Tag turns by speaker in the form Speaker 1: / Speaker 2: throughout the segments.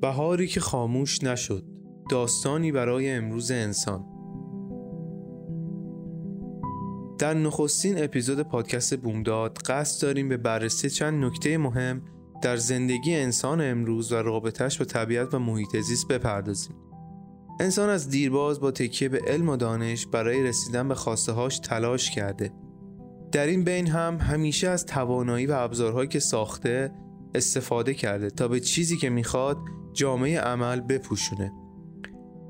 Speaker 1: بهاری که خاموش نشد داستانی برای امروز انسان در نخستین اپیزود پادکست بومداد قصد داریم به بررسی چند نکته مهم در زندگی انسان امروز و رابطش با طبیعت و محیط زیست بپردازیم. انسان از دیرباز با تکیه به علم و دانش برای رسیدن به خواسته هاش تلاش کرده. در این بین هم همیشه از توانایی و ابزارهایی که ساخته استفاده کرده تا به چیزی که می‌خواد جامعه عمل بپوشونه.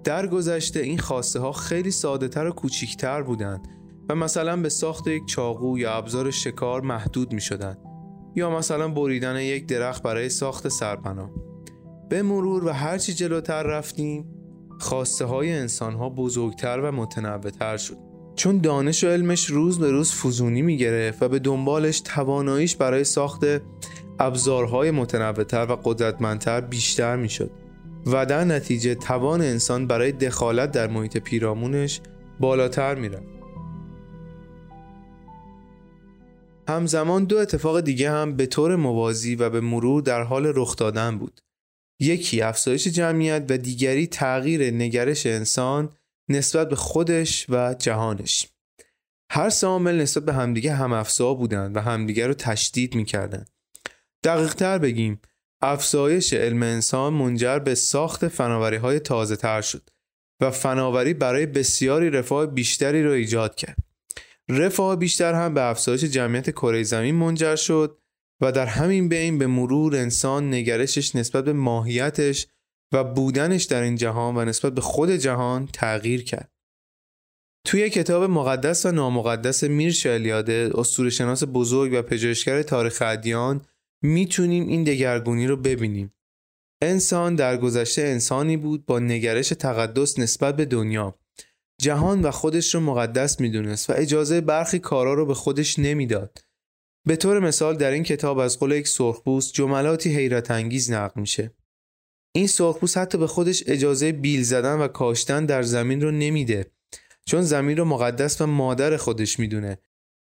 Speaker 1: در گذشته این خواسته ها خیلی ساده تر و کوچیکتر بودند و مثلا به ساخت یک چاقو یا ابزار شکار محدود می شدن. یا مثلا بریدن یک درخت برای ساخت سرپناه به مرور و هرچی جلوتر رفتیم خواسته های انسان ها بزرگتر و متنوعتر شد چون دانش و علمش روز به روز فزونی می گرفت و به دنبالش تواناییش برای ساخت ابزارهای متنوعتر و قدرتمندتر بیشتر می شد و در نتیجه توان انسان برای دخالت در محیط پیرامونش بالاتر می رفت. همزمان دو اتفاق دیگه هم به طور موازی و به مرور در حال رخ دادن بود. یکی افزایش جمعیت و دیگری تغییر نگرش انسان نسبت به خودش و جهانش. هر سه عامل نسبت به همدیگه هم افزا بودند و همدیگه رو تشدید می‌کردن. دقیق تر بگیم افزایش علم انسان منجر به ساخت فناوری های تازه تر شد و فناوری برای بسیاری رفاه بیشتری را ایجاد کرد. رفاه بیشتر هم به افزایش جمعیت کره زمین منجر شد و در همین بین به مرور انسان نگرشش نسبت به ماهیتش و بودنش در این جهان و نسبت به خود جهان تغییر کرد. توی کتاب مقدس و نامقدس میر شلیاده شناس بزرگ و پژوهشگر تاریخ ادیان می‌تونیم این دگرگونی رو ببینیم. انسان در گذشته انسانی بود با نگرش تقدس نسبت به دنیا جهان و خودش رو مقدس می‌دونست و اجازه برخی کارا رو به خودش نمی‌داد. به طور مثال در این کتاب از قول یک سرخپوست جملاتی حیرت انگیز نقل میشه. این سرخپوست حتی به خودش اجازه بیل زدن و کاشتن در زمین رو نمیده. چون زمین رو مقدس و مادر خودش می‌دونه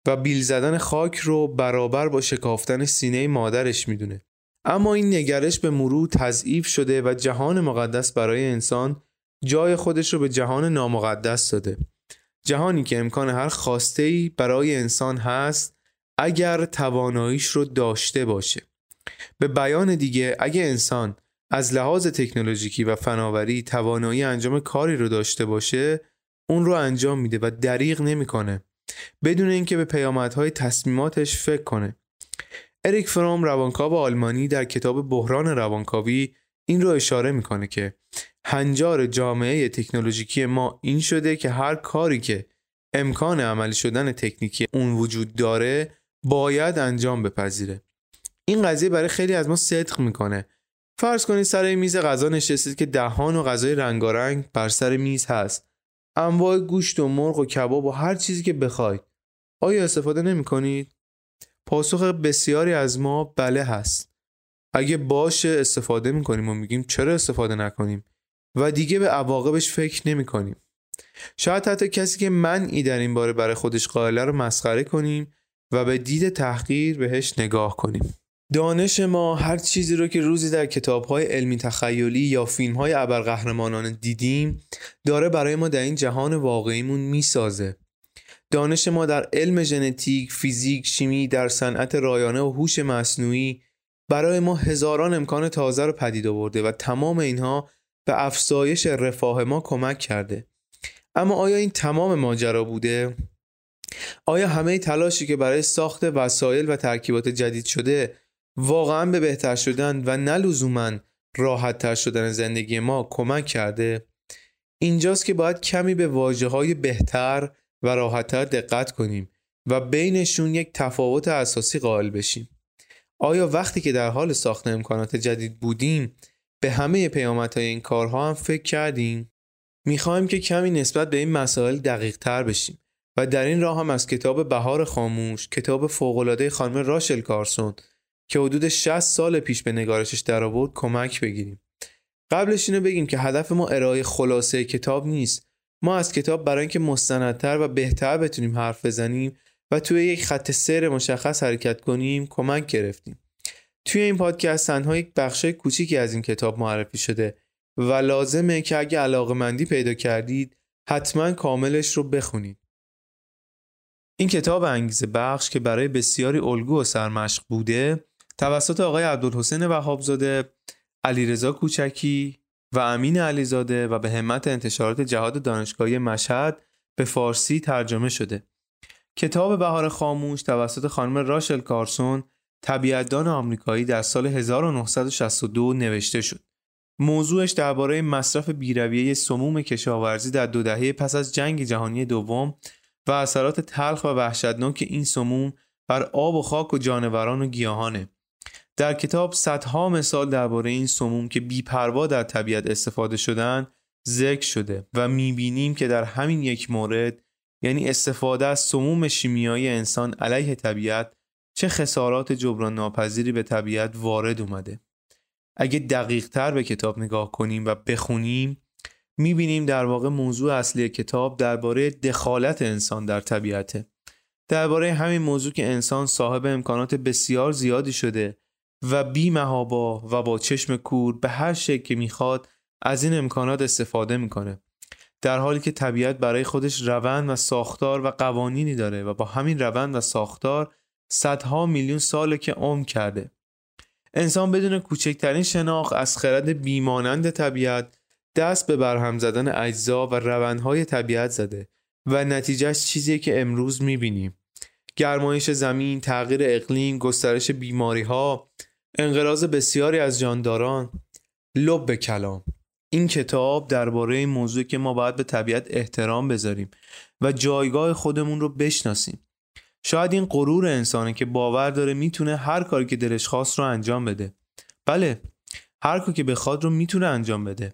Speaker 1: و بیل زدن خاک رو برابر با شکافتن سینه مادرش می‌دونه. اما این نگرش به مرور تضعیف شده و جهان مقدس برای انسان جای خودش رو به جهان نامقدس داده. جهانی که امکان هر خواسته برای انسان هست اگر تواناییش رو داشته باشه. به بیان دیگه اگه انسان از لحاظ تکنولوژیکی و فناوری توانایی انجام کاری رو داشته باشه اون رو انجام میده و دریغ نمی‌کنه. بدون اینکه به پیامدهای تصمیماتش فکر کنه. اریک فروم روانکاو آلمانی در کتاب بحران روانکاوی این رو اشاره می‌کنه که هنجار جامعه تکنولوژیکی ما این شده که هر کاری که امکان عملی شدن تکنیکی اون وجود داره باید انجام بپذیره. این قضیه برای خیلی از ما صدق می‌کنه. فرض کنید سر میز غذا نشستید که دهان و غذای رنگارنگ بر سر میز هست انواع گوشت و مرغ و کباب و هر چیزی که بخواید آیا استفاده نمی کنید؟ پاسخ بسیاری از ما بله هست اگه باشه استفاده می‌کنیم و میگیم چرا استفاده نکنیم و دیگه به عواقبش فکر نمی کنیم. شاید حتی کسی که منعی در این باره برای خودش قائله رو مسخره کنیم و به دید تحقیر بهش نگاه کنیم. دانش ما هر چیزی رو که روزی در کتابهای علمی تخیلی یا فیلمهای ابرقهرمانان دیدیم داره برای ما در این جهان واقعیمون می‌سازه. دانش ما در علم ژنتیک، فیزیک، شیمی، در صنعت رایانه و هوش مصنوعی برای ما هزاران امکان تازه رو پدید آورده و تمام اینها به افزایش رفاه ما کمک کرده اما آیا این تمام ماجرا بوده آیا همه تلاشی که برای ساخت وسایل و ترکیبات جدید شده واقعا به بهتر شدن و نه لزوما راحت تر شدن زندگی ما کمک کرده. اینجاست که باید کمی به واجه های بهتر و راحتتر دقت کنیم و بینشون یک تفاوت اساسی قائل بشیم. آیا وقتی که در حال ساخت امکانات جدید بودیم به همه پیامدهای این کارها هم فکر کردیم؟ می‌خوایم که کمی نسبت به این مسائل دقیق تر بشیم و در این راه هم از کتاب بهار خاموش کتاب فوقالعاده خانم راشل کارسون که حدود 60 سال پیش به نگارشش در آورد کمک بگیریم. قبلش اینو بگیم که هدف ما ارائه خلاصه کتاب نیست. ما از کتاب برای اینکه مستندتر و بهتر بتونیم حرف بزنیم و توی یک خط سیر مشخص حرکت کنیم کمک گرفتیم. توی این پادکست تنها یک بخشای کوچیکی از این کتاب معرفی شده و لازمه که اگه علاقه مندی پیدا کردید حتما کاملش رو بخونید. این کتاب انگیزه بخش که برای بسیاری الگو و سرمشق بوده توسط آقای عبدالحسین وهابزاده علیرضا کوچکی و امین علیزاده و به همت انتشارات جهاد دانشگاهی مشهد به فارسی ترجمه شده. کتاب بهار خاموش توسط خانم راشل کارسون طبیعتدان آمریکایی در سال 1962 نوشته شد. موضوعش درباره مصرف بیرویه سموم کشاورزی در دو دهه پس از جنگ جهانی دوم و اثرات تلخ و وحشتناک این سموم بر آب و خاک و جانوران و گیاهانه. در کتاب صدها مثال درباره این سموم که بیپروا در طبیعت استفاده شدن ذکر شده و می‌بینیم که در همین یک مورد یعنی استفاده از سموم شیمیایی انسان علیه طبیعت چه خسارات جبران ناپذیری به طبیعت وارد اومده. اگه دقیق تر به کتاب نگاه کنیم و بخونیم می‌بینیم در واقع موضوع اصلی کتاب درباره دخالت انسان در طبیعته. درباره همین موضوع که انسان صاحب امکانات بسیار زیادی شده و بی مهابا و با چشم کور به هر شکل که می‌خواد از این امکانات استفاده می‌کنه. در حالی که طبیعت برای خودش روند و ساختار و قوانینی داره و با همین روند و ساختار صدها میلیون ساله که عمر کرده. انسان بدون کوچکترین شناخت از خرد بیمانند طبیعت دست به برهم زدن اجزا و روندهای طبیعت زده و نتیجهش چیزی که امروز می‌بینیم. گرمایش زمین، تغییر اقلیم، گسترش بیماری ها، انقراض بسیاری از جانداران، لب کلام. این کتاب درباره این موضوع که ما باید به طبیعت احترام بذاریم و جایگاه خودمون رو بشناسیم. شاید این غرور انسانه که باور داره می‌تونه هر کاری که دلش خواست رو انجام بده. بله هر کاری که بخواد رو می‌تونه انجام بده.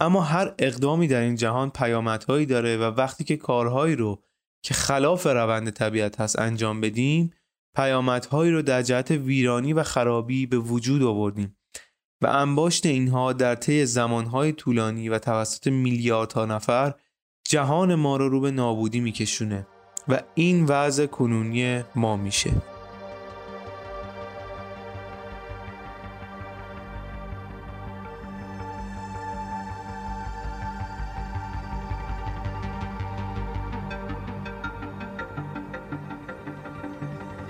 Speaker 1: اما هر اقدامی در این جهان پیامدهایی داره و وقتی که کارهایی رو که خلاف روند طبیعت هست انجام بدیم پیامدهایی رو در جهت ویرانی و خرابی به وجود آوردیم و انباشت اینها در طی زمانهای طولانی و توسط میلیاردها نفر جهان ما رو رو به نابودی میکشونه و این وضع کنونی ما میشه.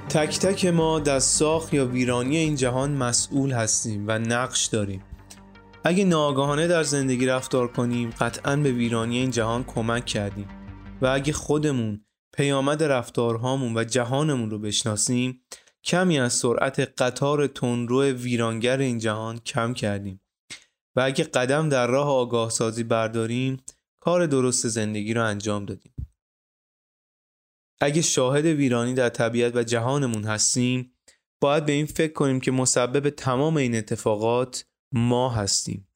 Speaker 1: تک تک ما در ساخت یا ویرانی این جهان مسئول هستیم و نقش داریم. اگه ناگاهانه در زندگی رفتار کنیم قطعا به ویرانی این جهان کمک کردیم. و اگه خودمون پیامد رفتارهامون و جهانمون رو بشناسیم کمی از سرعت قطار تندرو ویرانگر این جهان کم کردیم. و اگه قدم در راه آگاه سازی برداریم کار درست زندگی رو انجام دادیم. اگه شاهد ویرانی در طبیعت و جهانمون هستیم باید به این فکر کنیم که مسبب تمام این اتفاقات ما هستیم.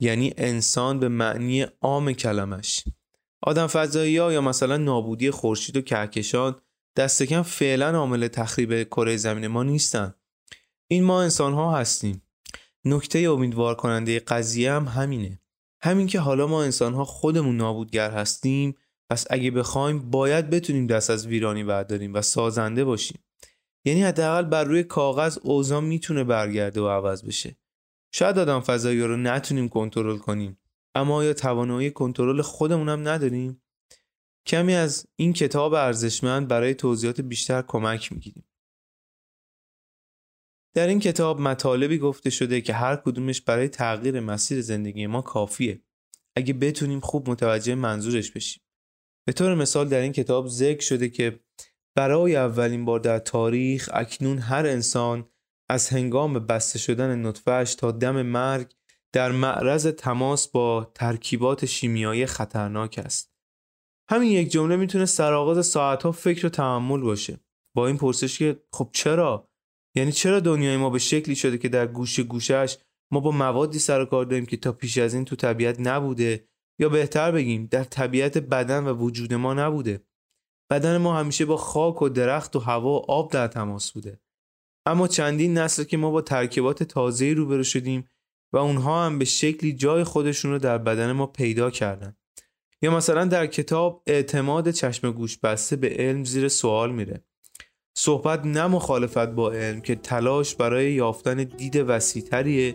Speaker 1: یعنی انسان به معنی عام کلمش. آدم فضایی ها یا مثلا نابودی خورشید و کهکشان دست کم فعلا عامل تخریب کره زمین ما نیستن. این ما انسان ها هستیم. نکته امیدوار کننده قضیه هم همینه. همین که حالا ما انسان ها خودمون نابودگر هستیم پس اگه بخوایم باید بتونیم دست از ویرانی برداریم و سازنده باشیم. یعنی حداقل بر روی کاغذ اوضاع می‌تونه برگرده و عوض بشه. شاید آدم فضایی رو نتونیم کنترل کنیم اما آیا توانایی کنترل خودمون هم نداریم؟ کمی از این کتاب ارزشمند برای توضیحات بیشتر کمک می‌گیریم. در این کتاب مطالبی گفته شده که هر کدومش برای تغییر مسیر زندگی ما کافیه. اگه بتونیم خوب متوجه منظورش بشیم. به طور مثال در این کتاب ذکر شده که برای اولین بار در تاریخ اکنون هر انسان از هنگام بسته شدن نطفهش تا دم مرگ در معرض تماس با ترکیبات شیمیایی خطرناک است. همین یک جمله می‌تونه سرآغاز ساعتها فکر و تحمل باشه. با این پرسش که خب چرا؟ یعنی چرا دنیای ما به شکلی شده که در گوشه گوشش ما با موادی سر کار داریم که تا پیش از این تو طبیعت نبوده یا بهتر بگیم در طبیعت بدن و وجود ما نبوده. بدن ما همیشه با خاک و درخت و هوا و آب در تماس بوده. اما چندین نسل که ما با ترکیبات تازه‌ای روبرو شدیم و اونها هم به شکلی جای خودشون رو در بدن ما پیدا کردن. یا مثلا در کتاب اعتماد چشم گوش بسته به علم زیر سوال میره. صحبت نه مخالفت با علم که تلاش برای یافتن دید وسیعتریه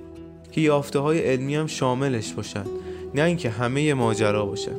Speaker 1: که یافته های علمی هم شاملش باشن. نه اینکه همه ماجرا باشن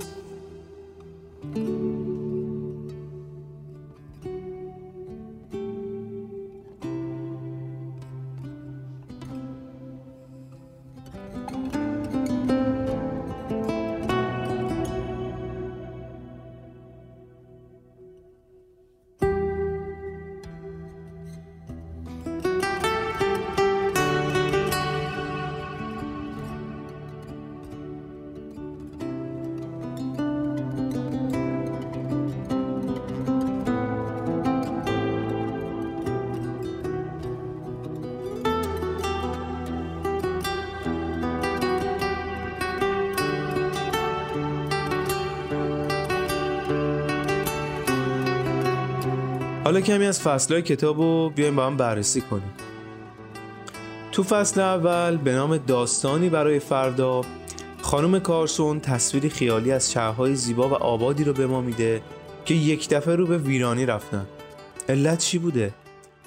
Speaker 1: حالا کمی از فصلهای کتاب رو بیایم با هم بررسی کنیم تو فصل اول به نام داستانی برای فردا خانم کارسون تصویری خیالی از شهرهای زیبا و آبادی رو به ما میده که یک دفعه رو به ویرانی رفتن علت چی بوده؟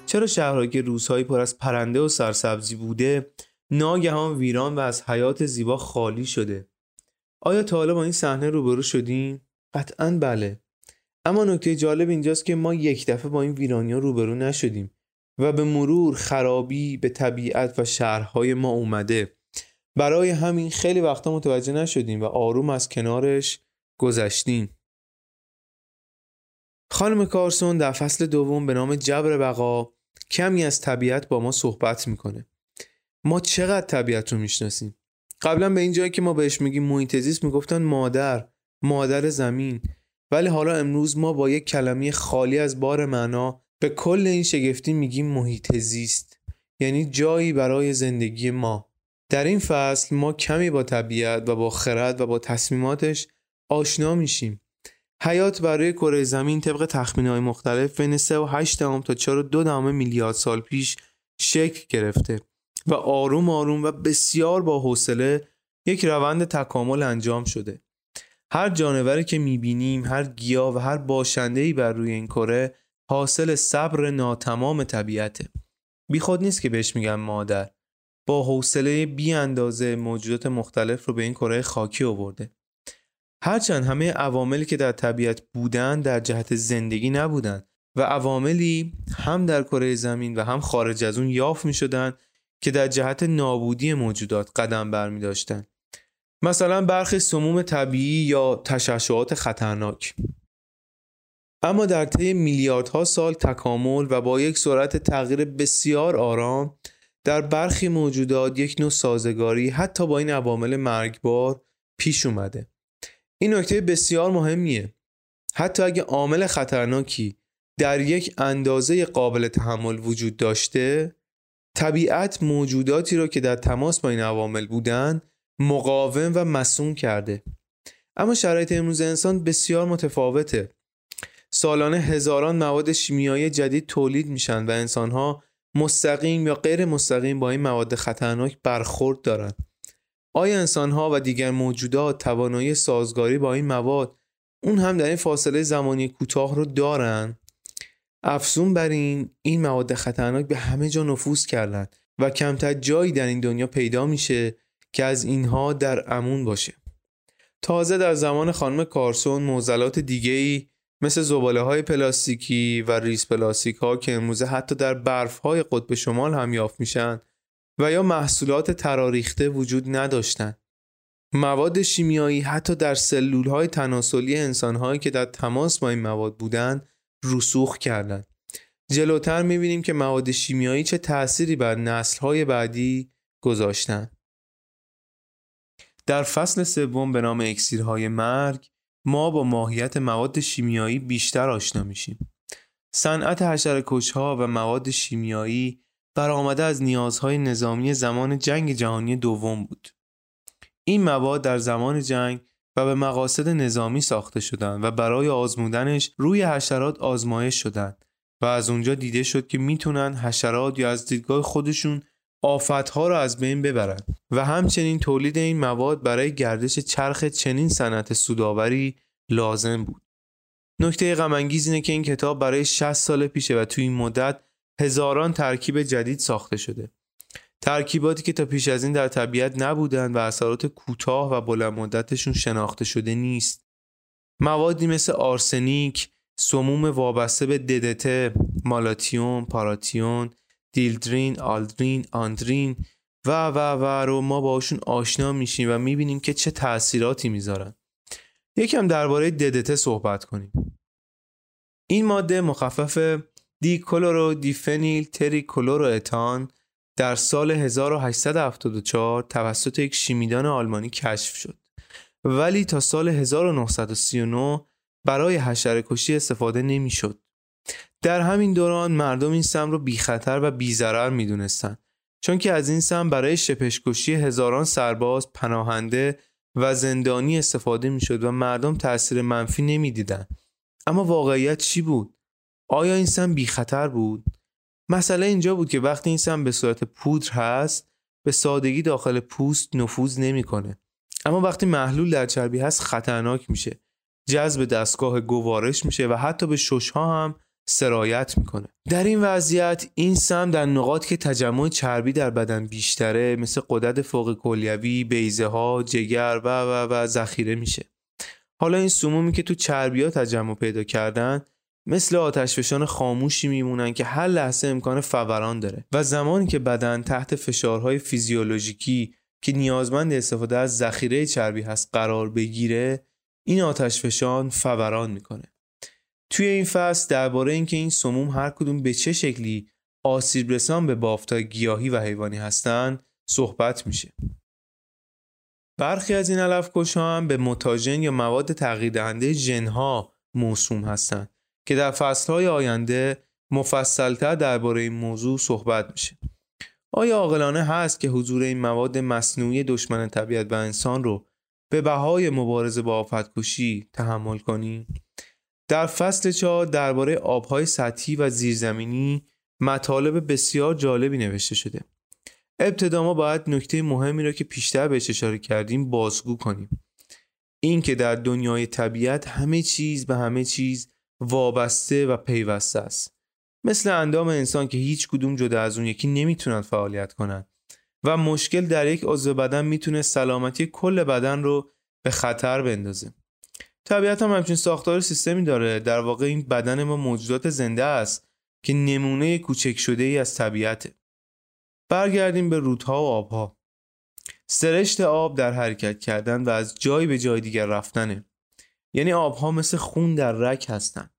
Speaker 1: چرا شهرهایی که روزهایی پر از پرنده و سرسبزی بوده ناگهان ویران و از حیات زیبا خالی شده؟ آیا تا حالا با این صحنه روبرو شدیم؟ قطعا بله اما نکته جالب اینجاست که ما یک دفعه با این ویرانیا روبرو نشدیم و به مرور خرابی به طبیعت و شهرهای ما اومده. برای همین خیلی وقتا متوجه نشدیم و آروم از کنارش گذشتیم. خانم کارسون در فصل دوم به نام جبر بقا کمی از طبیعت با ما صحبت می‌کنه. ما چقدر طبیعت رو می‌شناسیم؟ قبلا به این جایی که ما بهش میگیم محیط زیست می‌گفتن مادر مادر زمین. ولی حالا امروز ما با یک کلمه خالی از بار معنا به کل این شگفتی میگیم محیط زیست. یعنی جایی برای زندگی ما. در این فصل ما کمی با طبیعت و با خرد و با تصمیماتش آشنا میشیم. حیات برای کره زمین طبق تخمینهای مختلف بین 3 و 8 دهم تا 4 و 2 دهم میلیارد سال پیش شکل گرفته و آروم آروم و بسیار با حوصله یک روند تکامل انجام شده. هر جانوری که می‌بینیم هر گیاه و هر باشندهی بر روی این کره حاصل صبر ناتمام طبیعته. بی خود نیست که بهش میگم مادر. با حوصله بی اندازه موجودات مختلف رو به این کره خاکی آورده. هرچند همه عواملی که در طبیعت بودن در جهت زندگی نبودن و عواملی هم در کره زمین و هم خارج از اون یافت می شدن که در جهت نابودی موجودات قدم بر می داشتن. مثلا برخی سموم طبیعی یا تشعشعات خطرناک. اما در طی میلیاردها سال تکامل و با یک سرعت تغییر بسیار آرام در برخی موجودات یک نوع سازگاری حتی با این عوامل مرگبار پیش اومده. این نکته بسیار مهمیه. حتی اگه عامل خطرناکی در یک اندازه قابل تحمل وجود داشته طبیعت موجوداتی را که در تماس با این عوامل بودند مقاوم و مسون کرده. اما شرایط امروز انسان بسیار متفاوته. سالانه هزاران مواد شیمیایی جدید تولید میشن و انسانها مستقیم یا غیر مستقیم با این مواد خطرناک برخورد دارند آیا انسانها و دیگر موجودات توانایی سازگاری با این مواد اون هم در این فاصله زمانی کوتاه رو دارن؟ افزون بر این این مواد خطرناک به همه جا نفوذ کردن و کمتر جایی در این دنیا پیدا میشه که از اینها در امون باشه تازه در زمان خانم کارسون موزلات دیگه‌ای مثل زباله های پلاستیکی و ریز پلاستیک ها که امروزه حتی در برف های قطب شمال هم یافت میشن و یا محصولات تراریخته وجود نداشتند. مواد شیمیایی حتی در سلول های تناسلی انسان هایی که در تماس با این مواد بودند رسوخ کردند. جلوتر می‌بینیم که مواد شیمیایی چه تأثیری بر نسل های بعدی گذاشتند. در فصل سوم به نام اکسیرهای مرگ ما با ماهیت مواد شیمیایی بیشتر آشنا میشیم. صنعت ها و مواد شیمیایی برآمده از نیازهای نظامی زمان جنگ جهانی دوم بود. این مواد در زمان جنگ و به مقاصد نظامی ساخته شدند و برای آزمودنش روی حشرات آزمایش شدند و از اونجا دیده شد که می‌تونن حشرات یا از دیدگاه خودشون آفتها را از بین ببرند و همچنین تولید این مواد برای گردش چرخ چنین صنعت سوداوری لازم بود. نکته غم اینه که این کتاب برای 60 سال پیشه و توی این مدت هزاران ترکیب جدید ساخته شده. ترکیباتی که تا پیش از این در طبیعت نبودند و اثرات کوتاه و بلند مدتشون شناخته شده نیست. موادی مثل آرسنیک، سموم وابسته به ددته، مالاتیون، پاراتیون، دیلدرین، آلدرین، آندرین و و و رو ما باشون آشنا میشیم و می‌بینیم که چه تأثیراتی می‌ذارن. یکم درباره ددته صحبت کنیم. این ماده مخفف دی کلورو دیفنیل تری کلورو اتان در سال 1874 توسط یک شیمیدان آلمانی کشف شد. ولی تا سال 1939 برای حشره کشی استفاده نمی‌شد. در همین دوران مردم این سم رو بی خطر و بی ضرر می دونستن. چون که از این سم برای شپشکشی هزاران سرباز پناهنده و زندانی استفاده می شد و مردم تاثیر منفی نمی دیدن. اما واقعیت چی بود؟ آیا این سم بی خطر بود؟ مسئله اینجا بود که وقتی این سم به صورت پودر هست به سادگی داخل پوست نفوذ نمی‌کنه. اما وقتی محلول در چربی هست خطرناک میشه. جذب دستگاه گوارش میشه و حتی به ششها هم سرایت می‌کنه. در این وضعیت این سم در نقاط که تجمع چربی در بدن بیشتره مثل قدرت فوق کلیوی، بیزه ها، جگر و و و ذخیره میشه. حالا این سمومی که تو چربی ها تجمع پیدا کردن مثل آتشفشان خاموشی میمونن که هر لحظه امکان فوران داره. و زمانی که بدن تحت فشارهای فیزیولوژیکی که نیازمند استفاده از ذخیره چربی هست قرار بگیره این آتشفشان فوران می‌کنه. توی این فصل درباره اینکه این سموم هر کدوم به چه شکلی آسیب رسان به بافتای گیاهی و حیوانی هستند صحبت میشه. برخی از این علف هم به متاجن یا مواد تغییر دهنده ژنها موسوم هستند که در فصلهای آینده مفصلتر درباره این موضوع صحبت میشه. آیا عاقلانه هست که حضور این مواد مصنوعی دشمن طبیعت و انسان رو به بهای مبارزه با آفتکشی تحمل کنیم؟ در فصل چهار درباره آبهای سطحی و زیرزمینی مطالب بسیار جالبی نوشته شده. ابتدا ما باید نکته مهمی را که پیشتر بهش اشاره کردیم بازگو کنیم. این که در دنیای طبیعت همه چیز به همه چیز وابسته و پیوسته است. مثل اندام انسان که هیچ کدوم جدا از اون یکی نمی‌تونن فعالیت کنند و مشکل در یک عضو بدن می‌تونه سلامتی کل بدن رو به خطر بندازه. طبیعت هم همچین ساختار سیستمی داره. در واقع این بدن ما موجودات زنده است که نمونه کوچک شده ای از طبیعته. برگردیم به رودها و آبها. سرشت آب در حرکت کردن و از جای به جای دیگر رفتنه. یعنی آبها مثل خون در رک هستن.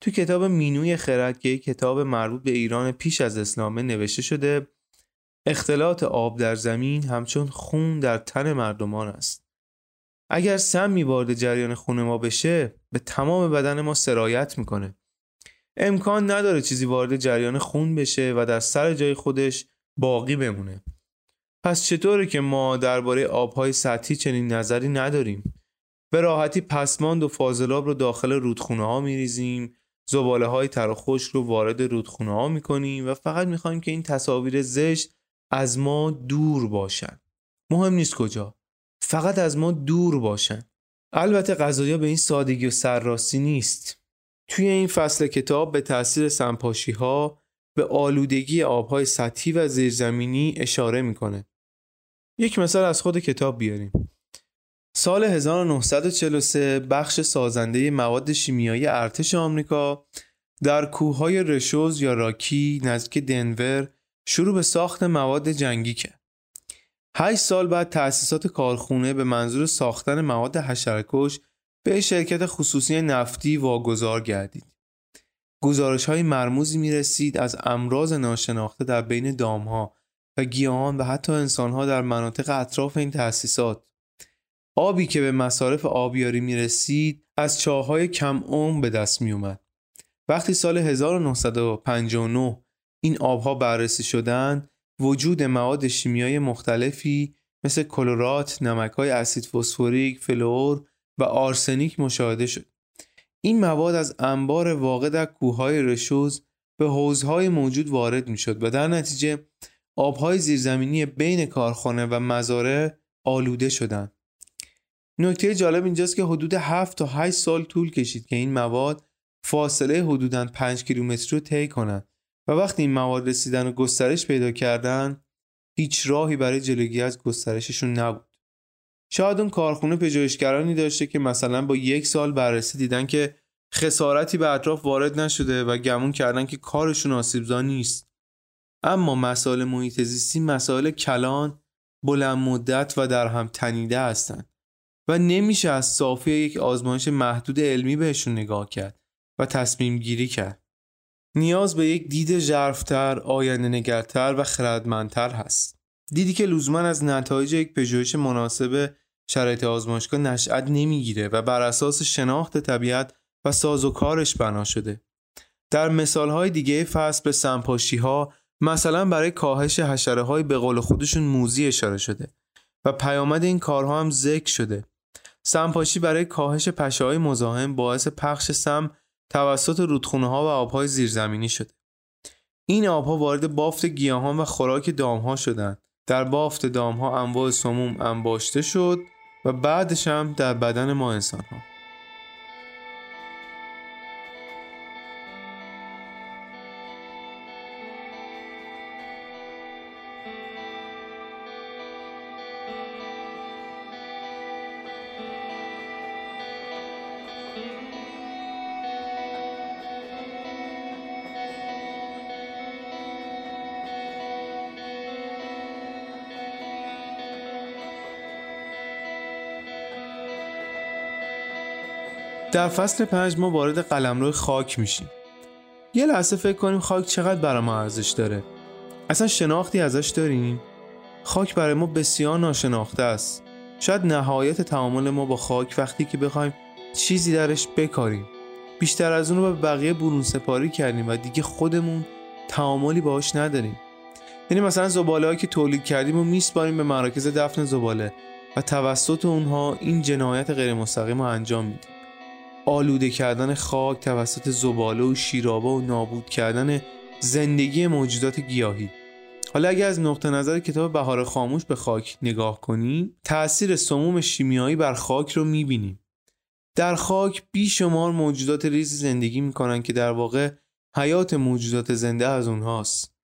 Speaker 1: تو کتاب مینوی خرد که کتاب مربوط به ایران پیش از اسلامه نوشته شده اختلاط آب در زمین همچون خون در تن مردمان است. اگر سمی وارد جریان خون ما بشه به تمام بدن ما سرایت می‌کنه. امکان نداره چیزی وارد جریان خون بشه و در سر جای خودش باقی بمونه. پس چطوره که ما درباره آبهای سطحی چنین نظری نداریم؟ به راحتی پسماند و فاضلاب رو داخل رودخونه ها میریزیم زباله های تر رو وارد رودخونه ها می‌کنیم و فقط می‌خوایم که این تصاویر زشت از ما دور باشن. مهم نیست کجا. فقط از ما دور باشن. البته غذایا به این سادگی و سرراستی نیست. توی این فصل کتاب به تاثیر سنپاشی ها به آلودگی آبهای سطحی و زیرزمینی اشاره می‌کنه. یک مثال از خود کتاب بیاریم. سال 1943 بخش سازنده مواد شیمیایی ارتش آمریکا در کوههای رشوز یا راکی نزدیک دنور شروع به ساخت مواد جنگی کرد. هشت سال بعد تأسیسات کارخونه به منظور ساختن مواد حشرکش به شرکت خصوصی نفتی واگذار گردید. گزارش های مرموزی می رسید از امراض ناشناخته در بین دامها و گیاهان و حتی انسانها در مناطق اطراف این تأسیسات. آبی که به مصارف آبیاری می رسید از چاهای کم عمر به دست می اومد. وقتی سال 1959 این آبها بررسی شدند وجود مواد شیمیایی مختلفی مثل کلورات، نمکهای اسید فسفوریک، فلور و آرسنیک مشاهده شد. این مواد از انبار واقع در کوههای رشوز به حوزهای موجود وارد می شد و در نتیجه آبهای زیرزمینی بین کارخانه و مزارع آلوده شدند. نکته جالب اینجاست که حدود 7 تا 8 سال طول کشید که این مواد فاصله حدوداً 5 کیلومتری رو طی کنند و وقتی این مواد رسیدن و گسترش پیدا کردن هیچ راهی برای جلوگیری از گسترششون نبود. شاید اون کارخونه پژوهشگرانی داشته که مثلا با یک سال بررسی دیدن که خسارتی به اطراف وارد نشده و گمون کردن که کارشون آسیبزا نیست. اما مسائل محیط زیستی مسائل کلان، بلند مدت و در هم تنیده هستند و نمیشه از صافی یک آزمایش محدود علمی بهشون نگاه کرد و تصمیم گیری کرد. نیاز به یک دید ژرفتر، آینده نگرتر و خردمندتر هست. دیدی که لزوما از نتایج یک پژوهش مناسب شرایط آزمایشگاه نشأت نمی‌گیره و بر اساس شناخت طبیعت و ساز و کارش بنا شده. در مثال های دیگه فصل به سمپاشی ها مثلا برای کاهش حشره های به قول خودشون موزی اشاره شده و پیامد این کارها هم ذکر شده. سمپاشی برای کاهش پشه های مزاحم باعث پخش سم توسط رودخونه ها و آبهای زیرزمینی شده. این آبها وارد بافت گیاهان و خوراک دامها شدند. در بافت دامها انواع سموم انباشته شد و بعدش هم در بدن ما انسان ها. در فصل پنج ما وارد قلمرو خاک میشیم. یه لحظه فکر کنیم خاک چقدر برای ما ارزش داره. اصلا شناختی ازش داریم؟ خاک برای ما بسیار ناشناخته است. شاید نهایت تعامل ما با خاک وقتی که بخوایم چیزی درش بکاریم. بیشتر از اون رو به بقیه برون سپاری کردیم و دیگه خودمون تعاملی باهاش نداریم. یعنی مثلا زباله که تولید کردیم و میسپاریم به مراکز دفن زباله و توسط اونها این جنایت غیر مستقیم رو انجام میدیم. آلوده کردن خاک توسط زباله و شیرابه و نابود کردن زندگی موجودات گیاهی. حالا اگر از نقطه نظر کتاب بهار خاموش به خاک نگاه کنیم تأثیر سموم شیمیایی بر خاک رو می‌بینیم. در خاک بیشمار موجودات ریزی زندگی می‌کنن که در واقع حیات موجودات زنده از اونهاست.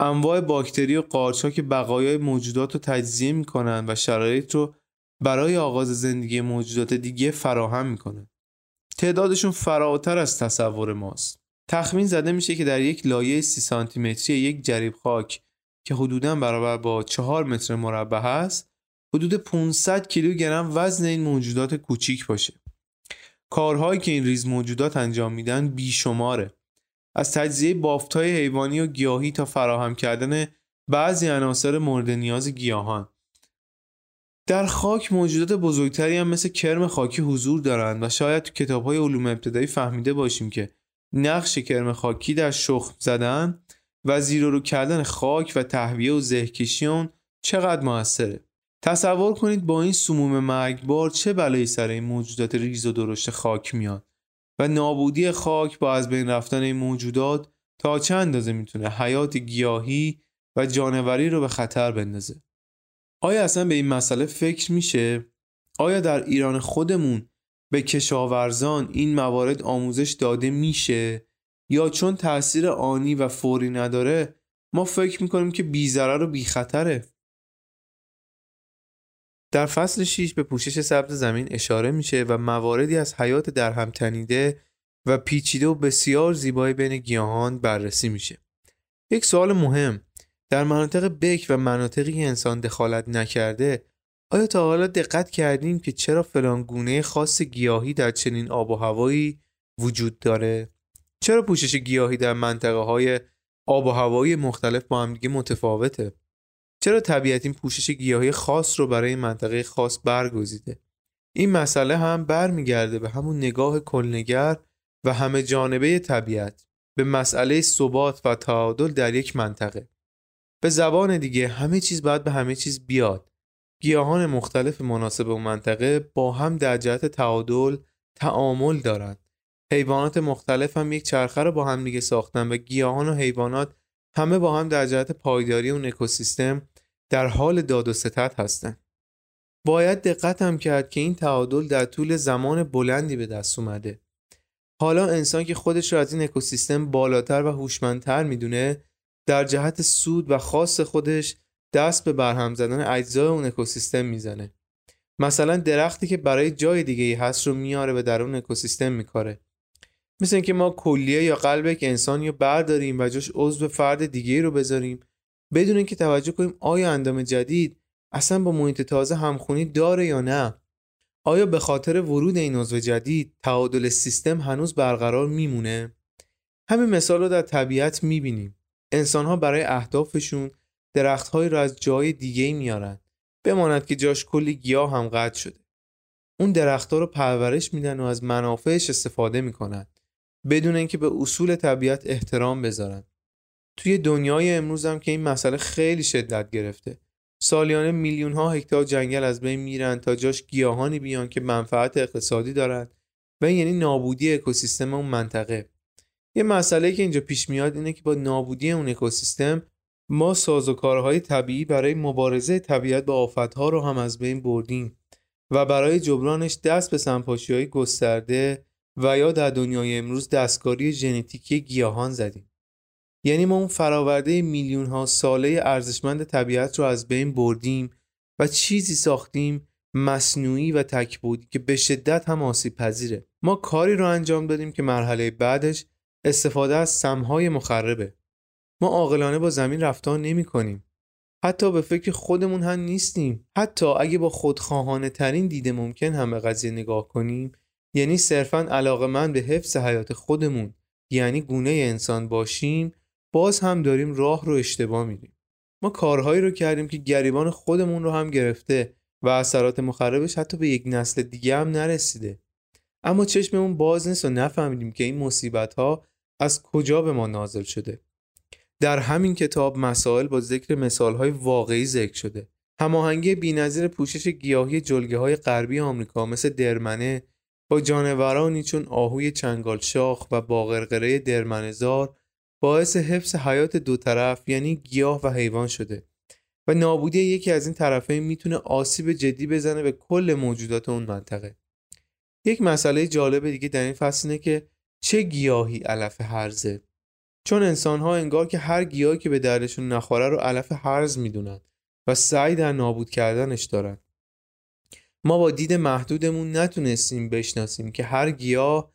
Speaker 1: انواع باکتری و قارچها که بقایای موجودات رو تجزیه می‌کنن و شرایط رو برای آغاز زندگی موجودات دیگه فراهم می‌کنن. تعدادشون فراتر از تصور ماست. تخمین زده میشه که در یک لایه سی سانتی یک جریب خاک که حدودا برابر با چهار متر مربع هست حدود 500 کیلوگرم وزن این موجودات کوچیک باشه. کارهایی که این ریز موجودات انجام میدن بیشماره. از تجزیه بافتهای حیوانی و گیاهی تا فراهم کردن بعضی عناصر مورد نیاز گیاهان. در خاک موجودات بزرگتری هم مثل کرم خاکی حضور دارند و شاید تو کتاب های علوم ابتدایی فهمیده باشیم که نقش کرم خاکی در شخم زدن و زیر رو کردن خاک و تهویه و زهکشی اون چقدر موثره. تصور کنید با این سموم مرگبار چه بلایی سر این موجودات ریز و درشت خاک میاد و نابودی خاک با از بین رفتن این موجودات تا چند اندازه می‌تونه حیات گیاهی و جانوری رو به خطر بندازه. آیا اصلا به این مسئله فکر میشه؟ آیا در ایران خودمون به کشاورزان این موارد آموزش داده میشه؟ یا چون تاثیر آنی و فوری نداره ما فکر می‌کنیم که بیزرر و بیخطره در فصل 6 به پوشش سبز زمین اشاره میشه و مواردی از حیات در هم تنیده و پیچیده و بسیار زیبای بین گیاهان بررسی میشه. یک سوال مهم. در مناطق بک و مناطقی که انسان دخالت نکرده آیا تا حالا دقت کردیم که چرا فلان گونه خاص گیاهی در چنین آب و هوایی وجود داره؟ چرا پوشش گیاهی در منطقه های آب و هوایی مختلف با هم دیگه متفاوته؟ چرا طبیعت این پوشش گیاهی خاص رو برای منطقه خاص برگزیده؟ این مسئله هم برمیگرده به همون نگاه کلنگر و همه جانبه طبیعت به مسئله ثبات و تعادل در یک منطقه به زبان دیگه همه چیز باید به همه چیز بیاد گیاهان مختلف مناسب اون منطقه با هم در جهت تعادل تعامل دارند حیوانات مختلف هم یک چرخه رو با هم دیگه ساختن و گیاهان و حیوانات همه با هم در جهت پایداری اون اکوسیستم در حال داد و ستد هستند. باید دقت هم کرد که این تعادل در طول زمان بلندی به دست اومده. حالا انسان که خودش رو از این اکوسیستم بالاتر و هوشمندتر می‌دونه در جهت سود و خاص خودش دست به برهم زدن اجزای اون اکوسیستم می‌زنه. مثلا درختی که برای جای دیگه ای هست رو میاره و در اون اکوسیستم میکاره. مثل اینکه ما کلیه یا قلب یک انسانی رو برداریم و جاش عضو فرد دیگه رو بذاریم بدون اینکه توجه کنیم آیا اندام جدید اصلا با محیط تازه همخونی داره یا نه آیا به خاطر ورود این عضو جدید تعادل سیستم هنوز برقرار میمونه همین مثال رو در طبیعت می‌بینیم انسان ها برای اهدافشون درختهایی رو از جای دیگه میارن بماند که جاش کلی گیاه هم قطع شده. اون درختها رو پرورش میدن و از منافعش استفاده می‌کنن بدون اینکه به اصول طبیعت احترام بذارن. توی دنیای امروز هم که این مسئله خیلی شدت گرفته. سالیانه میلیون ها هکتار جنگل از بین میرن تا جاش گیاهانی بیان که منفعت اقتصادی دارند و یعنی نابودی اکوسیستم اون منطقه. یه مسئله که اینجا پیش میاد اینه که با نابودی اون اکوسیستم ما سازوکارهای طبیعی برای مبارزه طبیعت با آفتها رو هم از بین بردیم و برای جبرانش دست به سنپاشی های گسترده و یا در دنیای امروز دستکاری ژنتیکی گیاهان زدیم. یعنی ما اون فراورده میلیون ها ساله ارزشمند طبیعت رو از بین بردیم و چیزی ساختیم مصنوعی و تکبودی که به شدت هم آسیب پذیره ما کاری رو انجام دادیم که مرحله بعدش استفاده از سمهای مخربه. ما عاقلانه با زمین رفتار نمی کنیم. حتی به فکر خودمون هم نیستیم. حتی اگه با خودخواهانه ترین دیده ممکن هم به قضیه نگاه کنیم یعنی صرفا علاقه من به حفظ حیات خودمون یعنی گونه انسان باشیم باز هم داریم راه رو اشتباه میریم ما کارهایی رو کردیم که گریبان خودمون رو هم گرفته و اثرات مخربش حتی به یک نسل دیگه هم نرسیده. اما چشممون باز نیست و نفهمیدیم که این مصیبت ها از کجا به ما نازل شده. در همین کتاب مسائل با ذکر مثال های واقعی ذکر شده. هماهنگی بینظیر پوشش گیاهی جلگه های غربی آمریکا مثل درمنه با جانورانی چون آهوی چنگال شاخ و باقرقره درمنزار باعث حفظ حیات دو طرف یعنی گیاه و حیوان شده. و نابودی یکی از این طرفین می‌تونه آسیب جدی بزنه به کل موجودات اون منطقه. یک مسئله جالب دیگه در این فصل اینه که چه گیاهی علف هرزه چون انسان ها انگار که هر گیاهی که به دردشون نخوره رو علف هرز می‌دونن و سعی در نابود کردنش دارن. ما با دید محدودمون نتونستیم بشناسیم که هر گیاه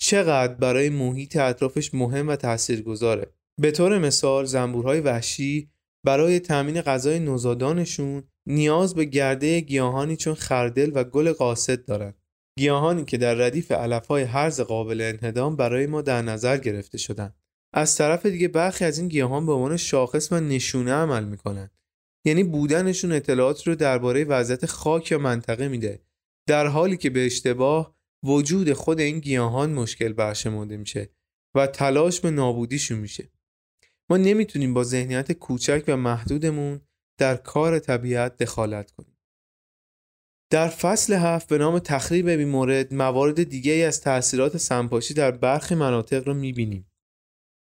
Speaker 1: چقدر برای محیط اطرافش مهم و تاثیرگذاره. به طور مثال زنبورهای وحشی برای تامین غذای نوزادانشون نیاز به گرده گیاهانی چون خردل و گل قاصد دارند گیاهانی که در ردیف علفهای هرز قابل انهدام برای ما در نظر گرفته شدند. از طرف دیگه برخی از این گیاهان به عنوان شاخص و نشونه عمل می‌کنن یعنی بودنشون اطلاعات رو درباره وضعیت خاک یا منطقه میده. در حالی که به اشتباه وجود خود این گیاهان مشکل برشمرده میشه و تلاش به نابودیشون میشه. ما نمی‌تونیم با ذهنیت کوچک و محدودمون در کار طبیعت دخالت کنیم. در فصل هفت به نام تخریب مورد موارد دیگه ای از تاثیرات سنپاشی در برخی مناطق رو می‌بینیم.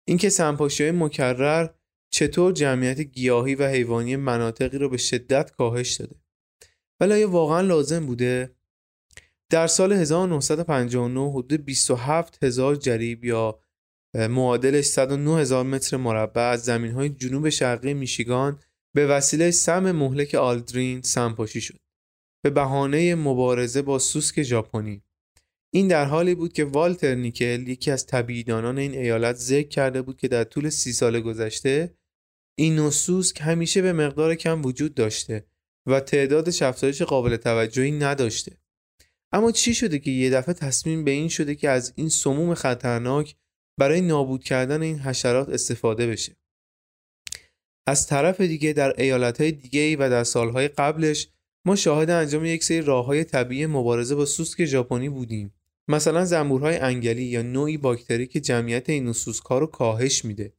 Speaker 1: اینکه سنپاشی های مکرر چطور جمعیت گیاهی و حیوانی مناطقی رو به شدت کاهش داده. ولی آیا واقعا لازم بوده؟ در سال 1959 حدود 27 هزار جریب یا معادلش 109 هزار متر مربع از زمین های جنوب شرقی میشیگان به وسیله سم مهلک آلدرین سمپاشی شد. به بهانه مبارزه با سوسک ژاپنی. این در حالی بود که والتر نیکل یکی از طبیعیدانان این ایالت ذکر کرده بود که در طول سی سال گذشته این نوع سوسک همیشه به مقدار کم وجود داشته و تعداد افزایش قابل توجهی نداشته. اما چی شده که یه دفعه تصمیم به این شده که از این سموم خطرناک برای نابود کردن این حشرات استفاده بشه؟ از طرف دیگه در ایالتهای دیگه و در سالهای قبلش ما شاهد انجام یک سری راه های طبیعی مبارزه با سوسک ژاپنی بودیم مثلا زنبورهای انگلی یا نوعی باکتری که جمعیت این سوسک رو کاهش میده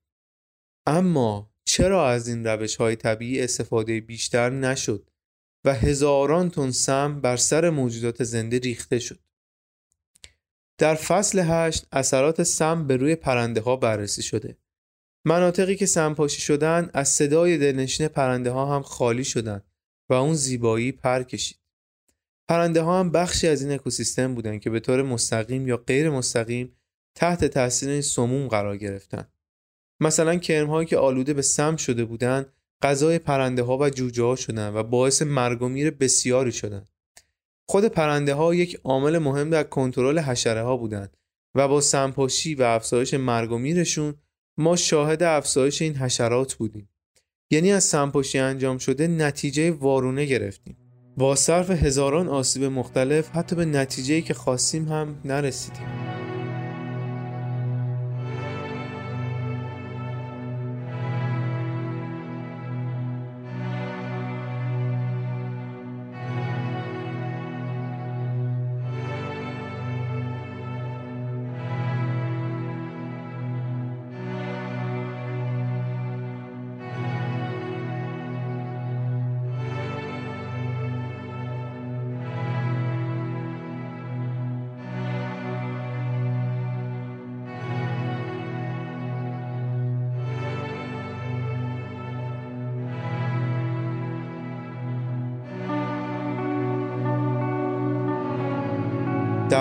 Speaker 1: اما چرا از این روش های طبیعی استفاده بیشتر نشد و هزاران تن سم بر سر موجودات زنده ریخته شد. در فصل هشت اثرات سم به روی پرنده ها بررسی شده. مناطقی که سمپاشی شدن از صدای دلنشین پرنده ها هم خالی شدن و اون زیبایی پر کشید. پرنده ها هم بخشی از این اکوسیستم بودن که به طور مستقیم یا غیر مستقیم تحت تاثیر این سموم قرار گرفتن. مثلا کرمهایی که آلوده به سم شده بودند غذای پرنده ها و جوجه ها شدن و باعث مرگ و میر بسیاری شدن. خود پرنده ها یک عامل مهم در کنترل حشره ها بودند و با سمپاشی و افزایش مرگ و میرشون ما شاهد افزایش این حشرات بودیم. یعنی از سمپاشی انجام شده نتیجه وارونه گرفتیم. با صرف هزاران آسیب مختلف حتی به نتیجه‌ای که خواستیم هم نرسیدیم.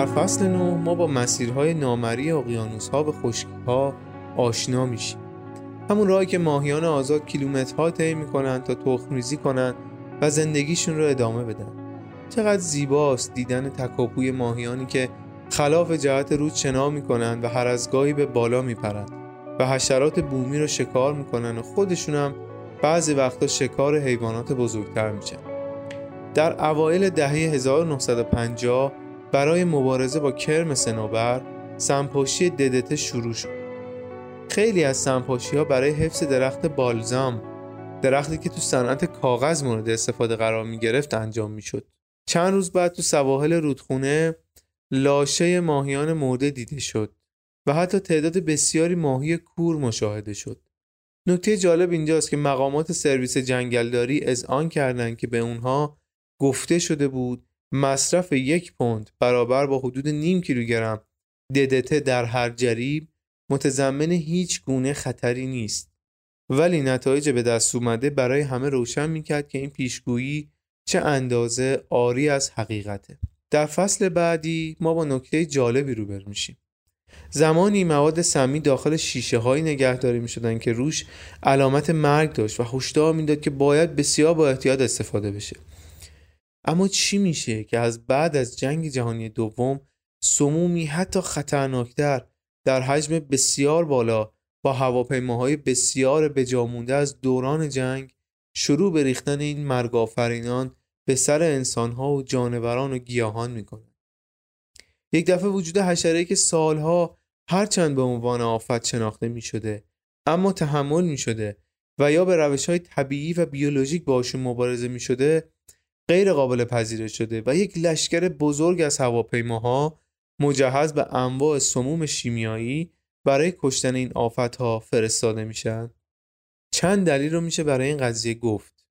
Speaker 1: در فصل نو ما با مسیرهای نامری اقیانوسها و خشکیها آشنا میشیم. همون راهی که ماهیان آزاد کیلومترها طی می‌کنن تا تخمریزی کنن و زندگیشون رو ادامه بدن. چقدر زیباست دیدن تکاپوی ماهیانی که خلاف جهت رود شنا می‌کنن و هر از گاهی به بالا میپرن و حشرات بومی رو شکار می‌کنن و خودشون هم بعضی وقتا شکار حیوانات بزرگتر میشن. در اوایل دهه 1950 برای مبارزه با کرم سنوبر سمپاشی ددته شروع شد خیلی از سمپاشی ها برای حفظ درخت بالزام درختی که تو صنعت کاغذ مورد استفاده قرار می گرفت انجام می شد. چند روز بعد تو سواحل رودخونه لاشه ماهیان مرده دیده شد و حتی تعداد بسیاری ماهی کور مشاهده شد. نکته جالب اینجاست که مقامات سرویس جنگلداری از آن کردند که به اونها گفته شده بود مصرف یک پوند برابر با حدود نیم کیلوگرم ددته در هر جریب متضمن هیچ گونه خطری نیست. ولی نتایج به دست اومده برای همه روشن می‌کرد که این پیشگویی چه اندازه آری از حقیقته. در فصل بعدی ما با نکته جالبی روبرو میشیم. زمانی مواد سمی داخل شیشه های نگهداری می شدن که روش علامت مرگ داشت و هشدار می‌داد که باید بسیار با احتیاط استفاده بشه. اما چی میشه که از بعد از جنگ جهانی دوم سمومی حتی خطرناکتر در حجم بسیار بالا با هواپیماهای بسیار بجامونده از دوران جنگ شروع به ریختن این مرگافرینان به سر انسانها و جانوران و گیاهان می‌کنه. یک دفعه وجود حشره که سالها هرچند به عنوان آفت شناخته می شده اما تحمل می شده و یا به روش های طبیعی و بیولوژیک باشون مبارزه می شده غیر قابل پذیرش شده و یک لشکر بزرگ از هواپیماها مجهز به انواع سموم شیمیایی برای کشتن این ها فرستاده میشن. چند دلیل رو میشه برای این قضیه گفت.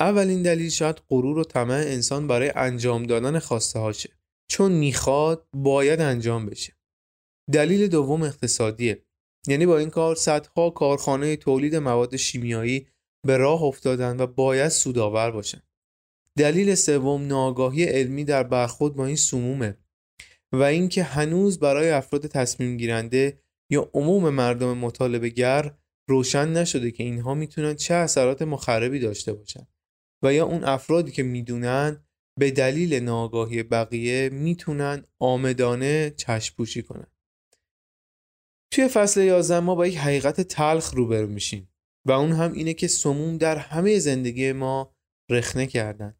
Speaker 1: اولین دلیل شاید غرور و طمع انسان برای انجام دادن خواسته هاشه چون می‌خواد باید انجام بشه. دلیل دوم اقتصادیه. یعنی با این کار صدها کارخانه تولید مواد شیمیایی به راه افتادن و باید سودآور باشن. دلیل سوم ناآگاهی علمی در برخورد با این سمومه و اینکه هنوز برای افراد تصمیم گیرنده یا عموم مردم مطالبه گر روشن نشده که اینها می‌تونن چه اثرات مخربی داشته باشن و یا اون افرادی که می‌دونن به دلیل ناآگاهی بقیه می‌تونن آمدانه چشم پوشی کنن. توی فصل 11 ما با یک حقیقت تلخ روبرو میشیم و اون هم اینه که سموم در همه زندگی ما رخنه کردن.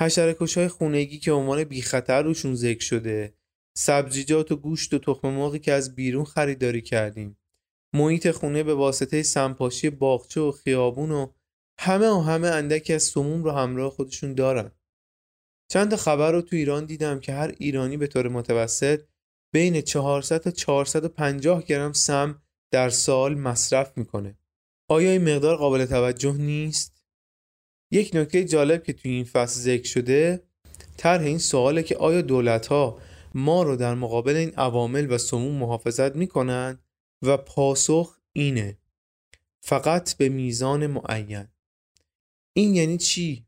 Speaker 1: حشرکش های خونگی که عنوان بی خطر روشون ذکر شده. سبزیجات و گوشت و تخم مرغی که از بیرون خریداری کردیم. محیط خونه به واسطه سمپاشی باغچه و خیابون و همه و همه اندکی از سموم رو همراه خودشون دارن. چند خبر رو تو ایران دیدم که هر ایرانی به طور متوسط بین 400 تا 450 گرم سم در سال مصرف می‌کنه. آیا این مقدار قابل توجه نیست؟ یک نکته جالب که توی این فصل ذکر شده طرح این سواله که آیا دولت ها ما رو در مقابل این عوامل و سموم محافظت می‌کنن و پاسخ اینه. فقط به میزان معین. این یعنی چی؟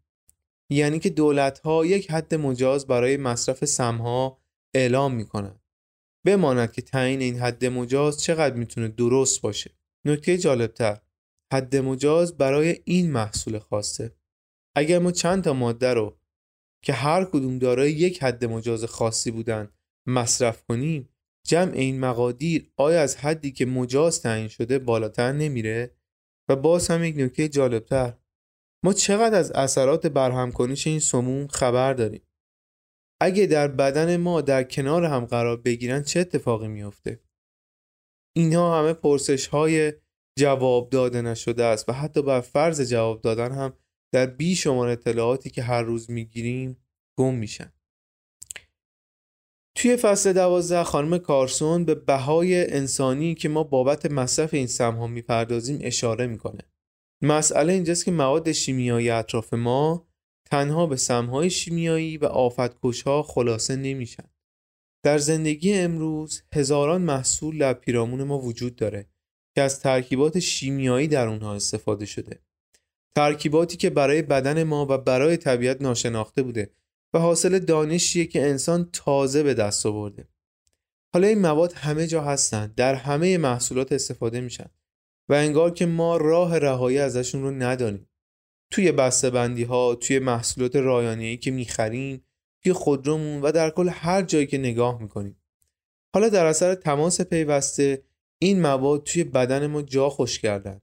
Speaker 1: یعنی که دولت ها یک حد مجاز برای مصرف سمها اعلام می‌کنن. بماند که تعیین این حد مجاز چقدر می‌تونه درست باشه. نکته جالبتر حد مجاز برای این محصول خاصه. اگر ما چند تا ماده رو که هر کدوم دارای یک حد مجاز خاصی بودن مصرف کنیم جمع این مقادیر آیا از حدی که مجاز تعیین شده بالاتر نمیره؟ و باز هم یک نکته جالبتر ما چقدر از اثرات برهم کنش این سموم خبر داریم؟ اگه در بدن ما در کنار هم قرار بگیرن چه اتفاقی میفته اینها همه پرسش های جواب داده نشده است و حتی بر فرض جواب دادن هم در بیشمار اطلاعاتی که هر روز می‌گیریم گم میشن. توی فصل دوازده خانم کارسون به بهای انسانی که ما بابت مصرف این سمها می‌پردازیم اشاره می‌کنه. مسئله اینجاست که مواد شیمیایی اطراف ما تنها به سمهای شیمیایی و آفتکشها خلاصه نمیشن. در زندگی امروز هزاران محصول در پیرامون ما وجود داره که از ترکیبات شیمیایی در اونها استفاده شده. ترکیباتی که برای بدن ما و برای طبیعت ناشناخته بوده و حاصل دانشیه که انسان تازه به دست آورده. حالا این مواد همه جا هستند در همه محصولات استفاده میشن و انگار که ما راه رهایی ازشون رو ندانیم. توی بسته بندی ها توی محصولات رایانه‌ای که می‌خریم توی خودرومون و در کل هر جایی که نگاه می‌کنیم. حالا در اثر تماس پیوسته این مواد توی بدن ما جا خوش کردن.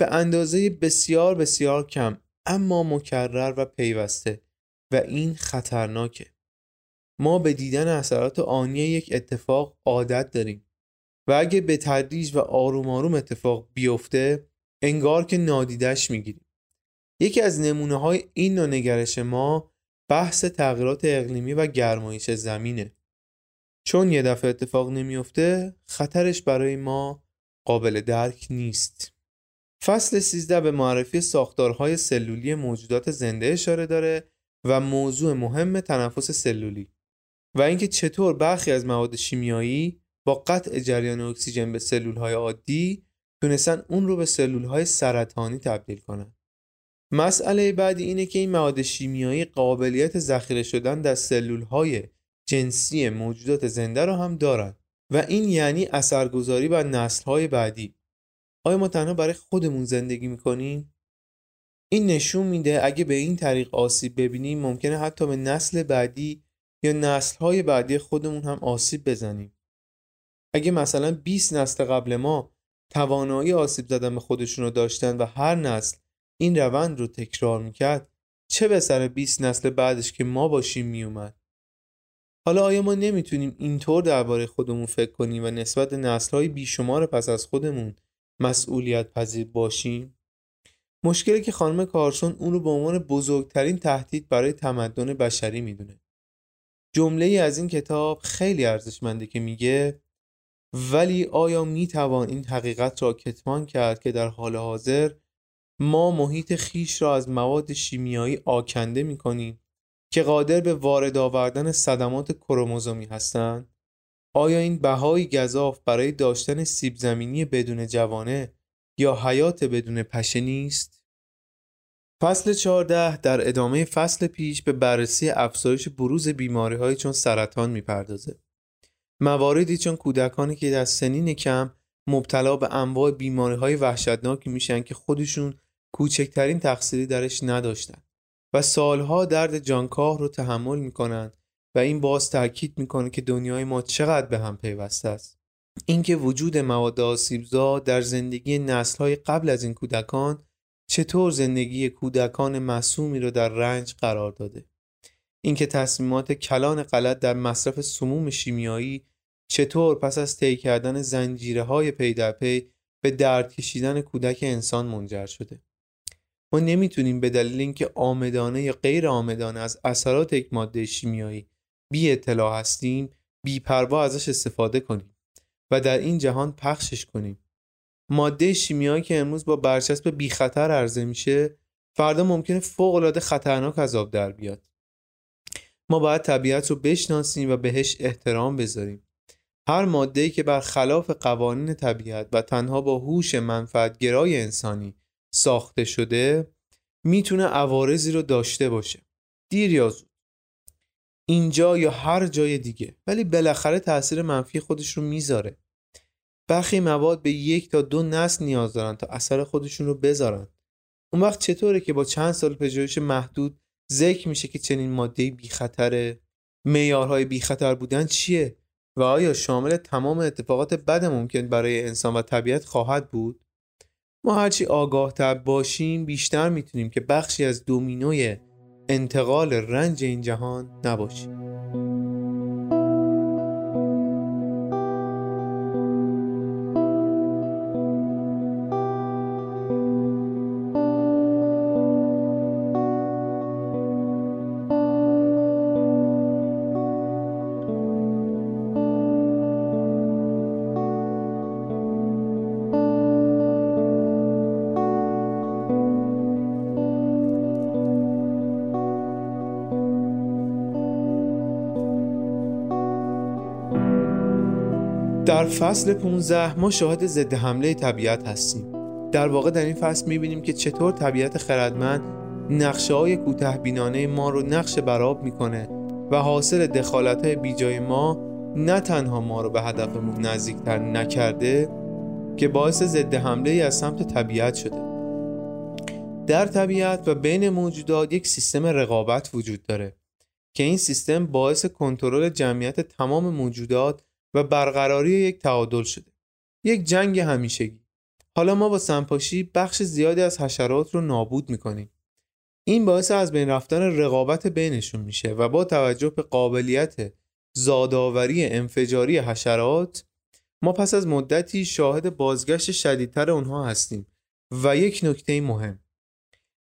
Speaker 1: به اندازه بسیار بسیار کم اما مکرر و پیوسته و این خطرناکه. ما به دیدن اثرات آنی یک اتفاق عادت داریم و اگه به تدریج و آروم آروم اتفاق بیفته انگار که نادیدش می‌گیریم. یکی از نمونه های این نوع نگرش ما بحث تغییرات اقلیمی و گرمایش زمینه. چون یه دفعه اتفاق نمیفته خطرش برای ما قابل درک نیست. فصل 13 به معرفی ساختارهای سلولی موجودات زنده اشاره داره و موضوع مهم تنفس سلولی و اینکه چطور برخی از مواد شیمیایی با قطع جریان اکسیژن به سلول های عادی تونستن اون رو به سلول های سرطانی تبدیل کنن. مسئله بعدی اینه که این مواد شیمیایی قابلیت ذخیره شدن در سلول های جنسی موجودات زنده رو هم دارن و این یعنی اثرگذاری بر نسل های بعدی. آیا ما تنها برای خودمون زندگی می‌کنیم؟ این نشون میده اگه به این طریق آسیب ببینیم ممکنه حتی به نسل بعدی یا نسل های بعدی خودمون هم آسیب بزنیم. اگه مثلا 20 نسل قبل ما توانایی آسیب زدن به خودشون رو داشتن و هر نسل این روند رو تکرار می‌کرد چه به سر 20 نسل بعدش که ما باشیم میومد حالا آیا ما نمی‌تونیم اینطور درباره خودمون فکر کنیم و نسبت نسل های بیشمار پس از خودمون مسئولیت پذیر باشیم؟ مشکلی که خانم کارسون اون رو به عنوان بزرگترین تهدید برای تمدن بشری می‌دونه. جمله ای از این کتاب خیلی ارزشمنده که میگه ولی آیا می توان این حقیقت را کتمان کرد که در حال حاضر ما محیط خیش را از مواد شیمیایی آکنده می کنیم که قادر به وارد آوردن صدمات کروموزومی هستند؟ آیا این بهایی گذاف برای داشتن سیب زمینی بدون جوانه یا حیات بدون پشه نیست؟ فصل 14 در ادامه فصل پیش به بررسی افزایش بروز بیماری های چون سرطان می‌پردازه. مواردی چون کودکانی که در سنین کم مبتلا به انواع بیماری های وحشتناکی میشن که خودشون کوچکترین تقصیری درش نداشتن و سالها درد جانکاه رو تحمل می‌کنن و این باز تاکید می‌کنه که دنیای ما چقدر به هم پیوسته است. اینکه وجود مواد آسیبزا در زندگی نسلهای قبل از این کودکان چطور زندگی کودکان معصومی رو در رنج قرار داده. اینکه تصمیمات کلان غلط در مصرف سموم شیمیایی چطور پس از طی کردن زنجیره های پی در پی به درد کشیدن کودک انسان منجر شده. ما نمی‌تونیم به دلیل اینکه عامدانه یا غیر عامدانه از اثرات یک ماده شیمیایی بی اطلاع هستیم بی پروا ازش استفاده کنیم و در این جهان پخشش کنیم. ماده شیمیایی که امروز با برچسب بی خطر عرضه میشه فردا ممکنه فوق العاده خطرناک از آب در بیاد. ما باید طبیعت رو بشناسیم و بهش احترام بذاریم. هر ماده‌ای که بر خلاف قوانین طبیعت و تنها با هوش منفعتگرای انسانی ساخته شده می‌تونه عوارضی رو داشته باشه. دیر یا زود. اینجا یا هر جای دیگه. ولی بالاخره تاثیر منفی خودش رو می‌ذاره. برخی مواد به یک تا دو نسل نیاز دارن تا اثر خودشون رو بذارن. اون وقت چطوره که با چند سال پژوهش محدود ذکر میشه که چنین ماده بی خطره معیارهای بی خطر بودن چیه؟ و آیا شامل تمام اتفاقات بد ممکن برای انسان و طبیعت خواهد بود؟ ما هرچی آگاه تر باشیم بیشتر می‌تونیم که بخشی از دومینوی انتقال رنج این جهان نباشیم فصل 15 ما شاهد ضد حمله طبیعت هستیم. در واقع در این فصل می‌بینیم که چطور طبیعت خردمند نقشه های کوته بینانه ما رو نقش براب می‌کنه و حاصل دخالت های بیجای ما نه تنها ما رو به هدفمون نزدیکتر نکرده که باعث ضد حمله از سمت طبیعت شده. در طبیعت و بین موجودات یک سیستم رقابت وجود داره که این سیستم باعث کنترل جمعیت تمام موجودات و برقراری یک تعادل شده. یک جنگ همیشگی. حالا ما با سمپاشی بخش زیادی از حشرات رو نابود می‌کنیم. این باعث از بین رفتن رقابت بینشون میشه و با توجه به قابلیت زادآوری انفجاری حشرات ما پس از مدتی شاهد بازگشت شدیدتر اونها هستیم و یک نکته مهم.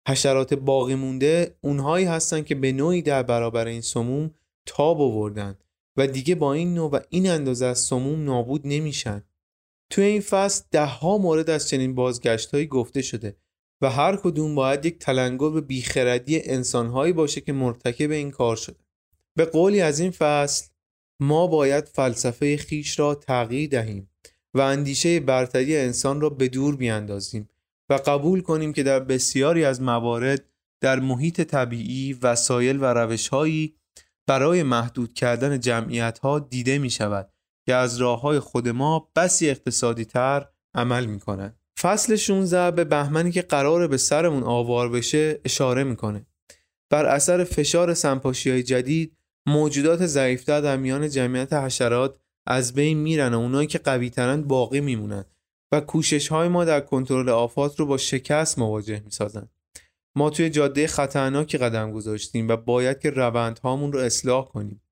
Speaker 1: حشرات باقی مونده اونهایی هستند که به نوعی در برابر این سموم تاب آوردن و دیگه با این نوع و این اندازه از سموم نابود نمیشن. توی این فصل ده ها مورد از چنین بازگشت هایی گفته شده و هر کدوم باید یک تلنگر به بیخردی انسانهایی باشه که مرتکب این کار شده. به قولی از این فصل ما باید فلسفه خیش را تغییر دهیم و اندیشه برتری انسان را به دور بیاندازیم و قبول کنیم که در بسیاری از موارد در محیط طبیعی وسایل و روشهایی برای محدود کردن جمعیت ها دیده می شود که از راه های خود ما بسی اقتصادی تر عمل می کنند. فصل 16 به بهمنی که قراره به سرمون آوار بشه اشاره می‌کنه. بر اثر فشار سنپاشی های جدید موجودات ضعیفتر در میان جمعیت حشرات از بین میرن و اونایی که قوی باقی میمونن و کوشش های ما در کنترل آفات رو با شکست مواجه می‌سازن. ما توی جاده خطرناکی قدم گذاشتیم و باید که روندهامون رو اصلاح کنیم.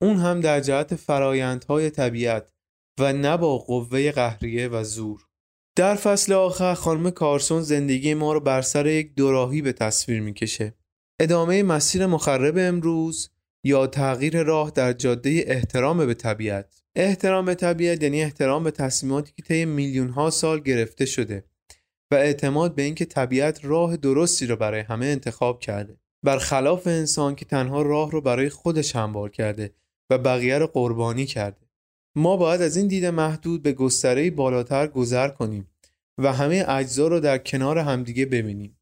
Speaker 1: اون هم در جهت فرایندهای طبیعت و نه با قوه قهریه و زور. در فصل آخر خانم کارسون زندگی ما رو بر سر یک دوراهی به تصویر می‌کشه. ادامه مسیر مخرب امروز یا تغییر راه در جاده احترام به طبیعت. احترام به طبیعت یعنی احترام به تصمیماتی که طی میلیون ها سال گرفته شده. و اعتماد به اینکه طبیعت راه درستی رو برای همه انتخاب کرده. برخلاف انسان که تنها راه رو برای خودش هموار کرده و بقیه رو قربانی کرده. ما باید از این دید محدود به گستره بالاتر گذر کنیم و همه اجزا رو در کنار همدیگه ببینیم.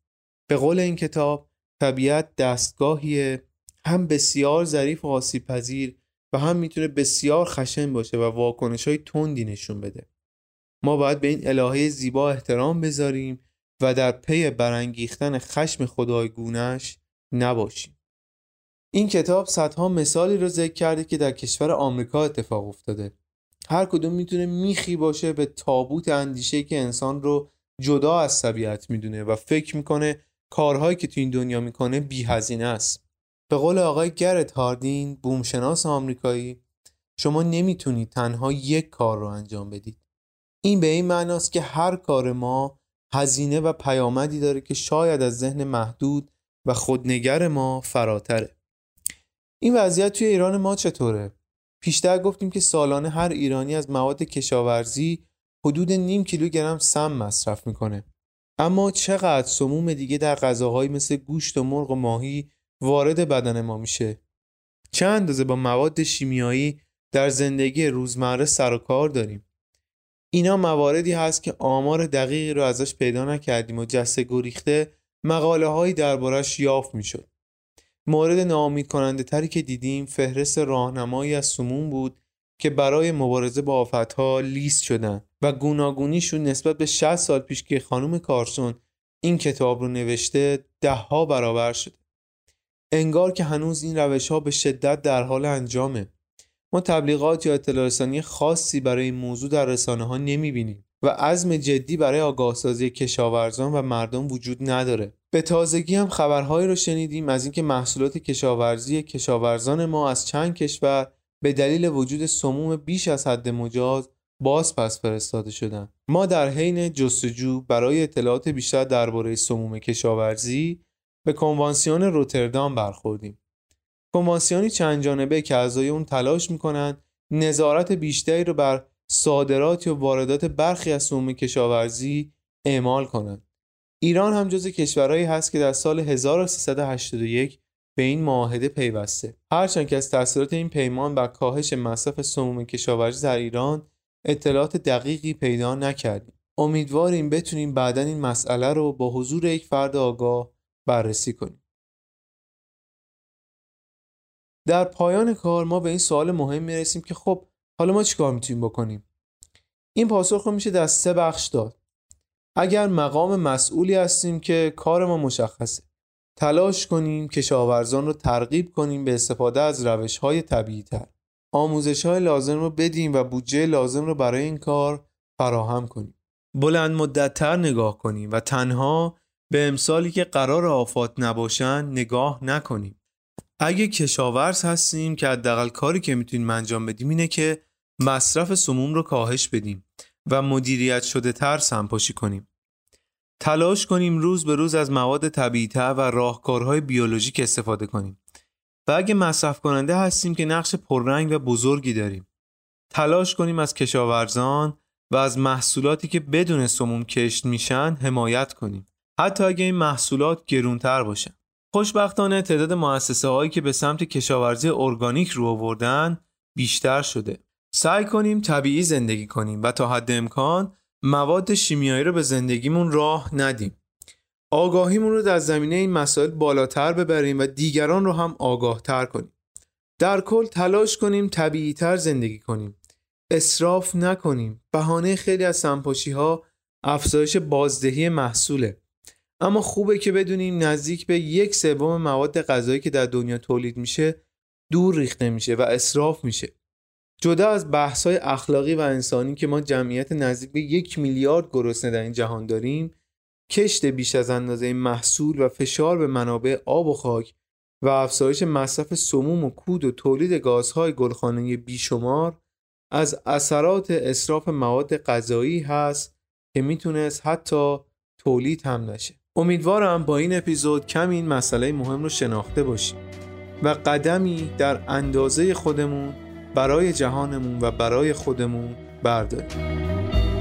Speaker 1: به قول این کتاب طبیعت دستگاهیه هم بسیار ظریف و آسیب پذیر و هم می‌تونه بسیار خشن باشه و واکنش های تندی نشون بده. ما باید به این الهه زیبا احترام بذاریم و در پی برانگیختن خشم خدای گونش نباشیم. این کتاب صدها مثالی رو ذکر کرده که در کشور آمریکا اتفاق افتاده. هر کدوم می‌تونه میخی باشه به تابوت اندیشه که انسان رو جدا از طبیعت می‌دونه و فکر می‌کنه کارهایی که تو این دنیا می‌کنه بی هزینه است. به قول آقای گرت هاردین بومشناس آمریکایی شما نمی‌تونید تنها یک کار رو انجام بدید این به این معناست که هر کار ما هزینه و پیامدی داره که شاید از ذهن محدود و خودنگر ما فراتره. این وضعیت توی ایران ما چطوره؟ پیشتر گفتیم که سالانه هر ایرانی از مواد کشاورزی حدود نیم کیلوگرم سم مصرف می‌کنه. اما چقدر سموم دیگه در غذاهایی مثل گوشت و مرغ و ماهی وارد بدن ما میشه؟ چه اندازه با مواد شیمیایی در زندگی روزمره سر و کار داریم؟ اینا مواردی هست که آمار دقیقی رو ازش پیدا نکردیم و جسته گریخته مقاله هایی دربارش یافت می‌شد. مورد ناامید کننده تری که دیدیم فهرست راهنمایی از سموم بود که برای مبارزه با آفتها لیست شدن و گوناگونیشون نسبت به 60 سال پیش که خانم کارسون این کتاب رو نوشته ده ها برابر شده. انگار که هنوز این روش ها به شدت در حال انجامه. ما تبلیغات یا اطلاع رسانی خاصی برای این موضوع در رسانه ها نمی بینیم و عزم جدی برای آگاهسازی کشاورزان و مردم وجود نداره. به تازگی هم خبرهایی رو شنیدیم از اینکه محصولات کشاورزی کشاورزان ما از چند کشور به دلیل وجود سموم بیش از حد مجاز باز پس فرستاده شدن. ما در حین جستجو برای اطلاعات بیشتر درباره سموم کشاورزی به کنوانسیون روتردام برخوردیم. کنوانسیونی چند جانبه که اعضای اون تلاش می‌کنند نظارت بیشتری رو بر صادرات و واردات برخی از سموم کشاورزی اعمال کنند ایران هم جز کشورهایی هست که در سال 1381 به این معاهده پیوسته. هرچند که از تاثیرات این پیمان بر کاهش مصرف سموم کشاورزی در ایران اطلاعات دقیقی پیدا نکردیم. امیدواریم بتونیم بعدا این مسئله رو با حضور یک فرد آگاه بررسی کنیم. در پایان کار ما به این سوال مهم می‌رسیم که خب حالا ما چیکار می‌تونیم بکنیم؟ این پاسخ رو میشه در سه بخش داد. اگر مقام مسئولی هستیم که کار ما مشخصه تلاش کنیم کشاورزان رو ترغیب کنیم به استفاده از روش های طبیعی تر آموزش های لازم رو بدیم و بودجه لازم رو برای این کار فراهم کنیم. بلند مدت تر نگاه کنیم و تنها به امسالی که قرار آفات نباشن نگاه نکنیم. اگه کشاورز هستیم که حداقل کاری که می‌تونیم انجام بدیم اینه که مصرف سموم رو کاهش بدیم و مدیریت شده تر سنپاشی کنیم. تلاش کنیم روز به روز از مواد طبیعی و راهکارهای بیولوژیک استفاده کنیم. و اگه مصرف کننده هستیم که نقش پررنگ و بزرگی داریم. تلاش کنیم از کشاورزان و از محصولاتی که بدون سموم کشت میشن حمایت کنیم. حتی اگه این محصولات گرونتر باشن. خوشبختانه تعداد مؤسسه هایی که به سمت کشاورزی ارگانیک رو آوردن بیشتر شده. سعی کنیم طبیعی زندگی کنیم و تا حد امکان مواد شیمیایی رو به زندگیمون راه ندیم. آگاهیمون رو در زمینه این مسائل بالاتر ببریم و دیگران رو هم آگاه تر کنیم. در کل تلاش کنیم طبیعی تر زندگی کنیم. اصراف نکنیم. بهانه خیلی از سنپاشی ها افزایش بازدهی محصوله. اما خوبه که بدونیم نزدیک به یک سوم مواد غذایی که در دنیا تولید میشه دور ریخته میشه و اصراف میشه. جدا از بحث های اخلاقی و انسانی که ما جمعیت نزدیک به یک میلیارد گرسنه در این جهان داریم کشت بیش از اندازه محصول و فشار به منابع آب و خاک و افزایش مصرف سموم و کود و تولید گازهای گلخانه بیشمار از اثرات اصراف مواد غذایی هست که می‌تونست حتی تولید هم نشه. امیدوارم با این اپیزود کم این مسئله مهم رو شناخته باشیم و قدمی در اندازه خودمون برای جهانمون و برای خودمون برداریم.